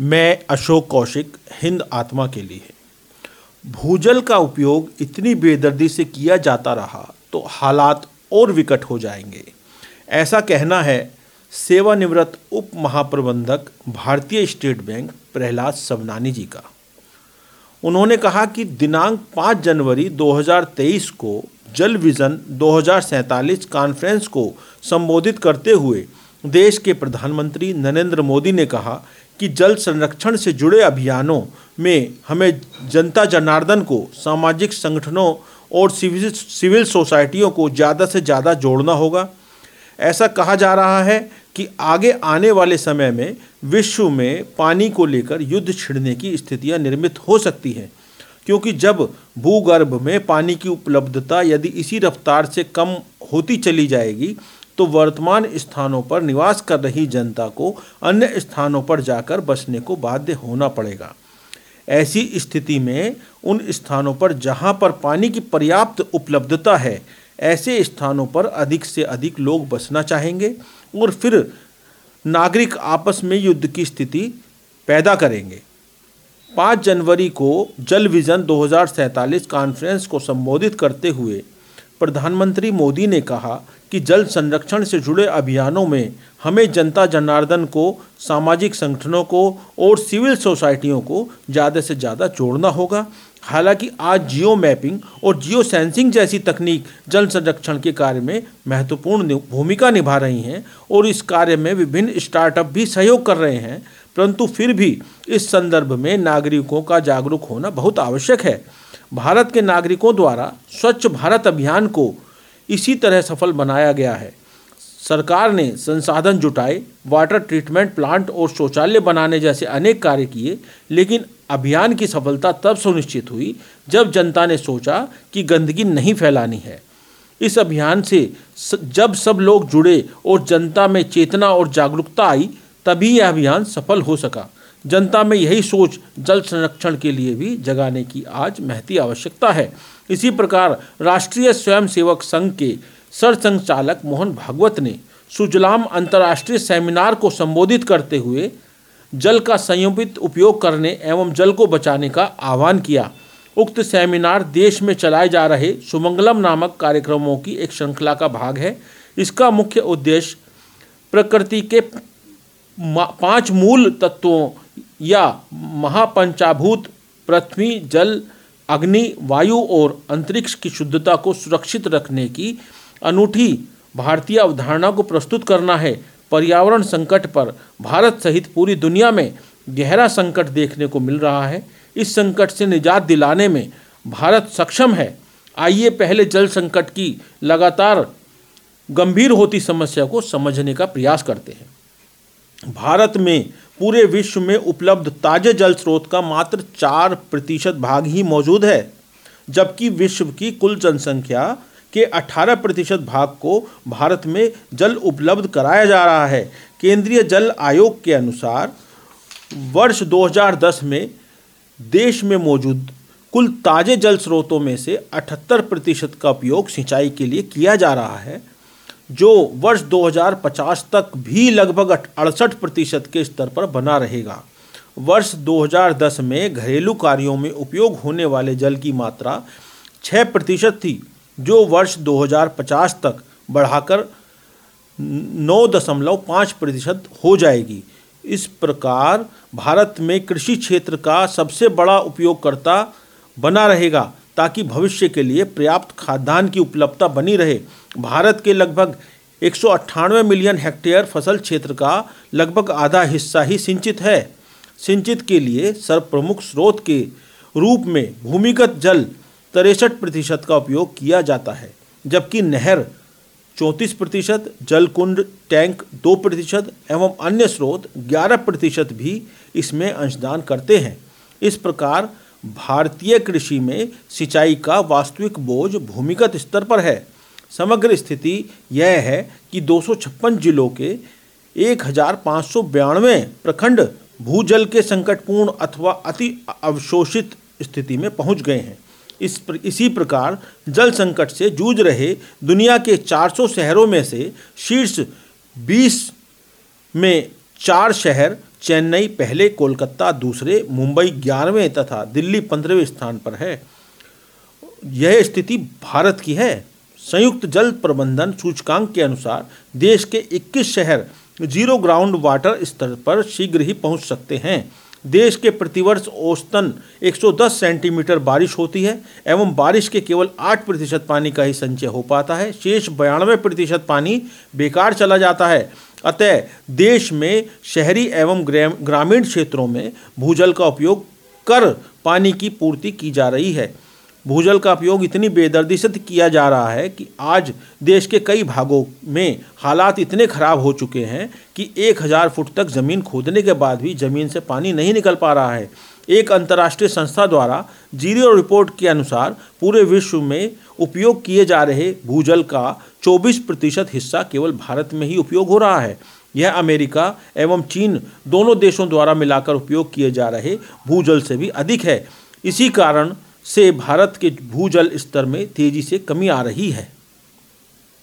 मैं अशोक कौशिक, हिंद आत्मा के लिए भूजल का उपयोग इतनी बेदर्दी से किया जाता रहा तो हालात और विकट हो जाएँगे। ऐसा कहना है, सेवानिवृत्त उप महाप्रबंधक, भारतीय स्टेट बैंक, प्रहलाद सबनानी जी का। उन्होंने कहा कि दिनांक 5 जनवरी 2023 को जल विजन दो कॉन्फ्रेंस को संबोधित करते हुए देश के प्रधानमंत्री नरेंद्र मोदी ने कहा कि जल संरक्षण से जुड़े अभियानों में हमें जनता जनार्दन को, सामाजिक संगठनों और सिविल सिविल सोसाइटियों को ज़्यादा से ज़्यादा जोड़ना होगा। ऐसा कहा जा रहा है कि आगे आने वाले समय में विश्व में पानी को लेकर युद्ध छिड़ने की स्थितियाँ निर्मित हो सकती हैं, क्योंकि जब भूगर्भ में पानी की उपलब्धता यदि इसी रफ्तार से कम होती चली जाएगी तो वर्तमान स्थानों पर निवास कर रही जनता को अन्य स्थानों पर जाकर बसने को बाध्य होना पड़ेगा। ऐसी स्थिति में उन स्थानों पर जहाँ पर पानी की पर्याप्त उपलब्धता है, ऐसे स्थानों पर अधिक से अधिक लोग बसना चाहेंगे और फिर नागरिक आपस में युद्ध की स्थिति पैदा करेंगे। पाँच जनवरी को जल विजन दो हज़ार सैंतालीस कॉन्फ्रेंस को संबोधित करते हुए प्रधानमंत्री मोदी ने कहा कि जल संरक्षण से जुड़े अभियानों में हमें जनता जनार्दन को, सामाजिक संगठनों को और सिविल सोसाइटियों को ज़्यादा से ज़्यादा जोड़ना होगा। हालाँकि आज जियो मैपिंग और जियो सेंसिंग जैसी तकनीक जल संरक्षण के कार्य में महत्वपूर्ण भूमिका निभा रही हैं और इस कार्य में विभिन्न स्टार्टअप भी सहयोग कर रहे हैं, परंतु फिर भी इस संदर्भ में नागरिकों का जागरूक होना बहुत आवश्यक है। भारत के नागरिकों द्वारा स्वच्छ भारत अभियान को इसी तरह सफल बनाया गया है। सरकार ने संसाधन जुटाए वाटर ट्रीटमेंट प्लांट और शौचालय बनाने जैसे अनेक कार्य किए, लेकिन अभियान की सफलता तब सुनिश्चित हुई जब जनता ने सोचा कि गंदगी नहीं फैलानी है। इस अभियान से, जब सब लोग जुड़े और जनता में चेतना और जागरूकता आई, तभी यह अभियान सफल हो सका। जनता में यही सोच जल संरक्षण के लिए भी जगाने की आज महती आवश्यकता है। इसी प्रकार राष्ट्रीय स्वयंसेवक संघ के सरसंघचालक मोहन भागवत ने सुजलाम अंतर्राष्ट्रीय सेमिनार को संबोधित करते हुए जल का संयमित उपयोग करने एवं जल को बचाने का आह्वान किया। उक्त सेमिनार देश में चलाए जा रहे सुमंगलम नामक कार्यक्रमों की एक श्रृंखला का भाग है। इसका मुख्य उद्देश्य प्रकृति के पाँच मूल तत्वों या महापंचाभूत पृथ्वी, जल, अग्नि, वायु और अंतरिक्ष की शुद्धता को सुरक्षित रखने की अनूठी भारतीय अवधारणा को प्रस्तुत करना है। पर्यावरण संकट पर भारत सहित पूरी दुनिया में गहरा संकट देखने को मिल रहा है। इस संकट से निजात दिलाने में भारत सक्षम है। आइए पहले जल संकट की लगातार गंभीर होती समस्या को समझने का प्रयास करते हैं। भारत में पूरे विश्व में उपलब्ध ताजे जल स्रोत का मात्र चार प्रतिशत भाग ही मौजूद है, जबकि विश्व की कुल जनसंख्या के 18 प्रतिशत भाग को भारत में जल उपलब्ध कराया जा रहा है। केंद्रीय जल आयोग के अनुसार, वर्ष 2010 में देश में मौजूद कुल ताजे जल स्रोतों में से 78 प्रतिशत का उपयोग सिंचाई के लिए किया जा रहा है जो वर्ष 2050 तक भी लगभग अड़सठ प्रतिशत के स्तर पर बना रहेगा। वर्ष 2010 में घरेलू कार्यों में उपयोग होने वाले जल की मात्रा 6 प्रतिशत थी, जो वर्ष 2050 तक बढ़ाकर नौ दशमलव पाँच प्रतिशत हो जाएगी। इस प्रकार भारत में कृषि क्षेत्र का सबसे बड़ा उपयोगकर्ता बना रहेगा। ताकि भविष्य के लिए पर्याप्त खाद्यान्न की उपलब्धता बनी रहे। भारत के लगभग एक सौ अट्ठानवे मिलियन हेक्टेयर फ़सल क्षेत्र का लगभग आधा हिस्सा ही सिंचित है। सिंचित के लिए सर्वप्रमुख स्रोत के रूप में भूमिगत जल तिरसठ प्रतिशत का उपयोग किया जाता है, जबकि नहर चौंतीस प्रतिशत, जलकुंड टैंक दो प्रतिशत एवं अन्य स्रोत ग्यारह प्रतिशत भी इसमें अंशदान करते हैं। इस प्रकार भारतीय कृषि में सिंचाई का वास्तविक बोझ भूमिगत स्तर पर है। समग्र स्थिति यह है कि दो सौ छप्पन जिलों के एक प्रखंड भूजल के संकटपूर्ण अथवा अति अवशोषित स्थिति में पहुँच गए हैं। इस प्र, इसी प्रकार जल संकट से जूझ रहे दुनिया के 400 शहरों में से शीर्ष 20 में चार शहर चेन्नई पहले, कोलकाता दूसरे, मुंबई ग्यारहवें तथा दिल्ली पंद्रहवें स्थान पर है। यह स्थिति भारत की है। संयुक्त जल प्रबंधन सूचकांक के अनुसार देश के 21 शहर ज़ीरो ग्राउंड वाटर स्तर पर शीघ्र ही पहुँच सकते हैं। देश के प्रतिवर्ष औसतन 110 सेंटीमीटर बारिश होती है एवं बारिश के केवल 8 प्रतिशत पानी का ही संचय हो पाता है। शेष बयानवे प्रतिशत पानी बेकार चला जाता है। अतः देश में शहरी एवं ग्रामीण क्षेत्रों में भूजल का उपयोग कर पानी की पूर्ति की जा रही है। भूजल का उपयोग इतनी बेदर्दी से किया जा रहा है कि आज देश के कई भागों में हालात इतने ख़राब हो चुके हैं कि एक हज़ार फुट तक ज़मीन खोदने के बाद भी ज़मीन से पानी नहीं निकल पा रहा है। एक अंतर्राष्ट्रीय संस्था द्वारा ज़ीरो रिपोर्ट के अनुसार पूरे विश्व में उपयोग किए जा रहे भूजल का 24 प्रतिशत हिस्सा केवल भारत में ही उपयोग हो रहा है। यह अमेरिका एवं चीन दोनों देशों द्वारा मिलाकर उपयोग किए जा रहे भूजल से भी अधिक है। इसी कारण से भारत के भूजल स्तर में तेज़ी से कमी आ रही है।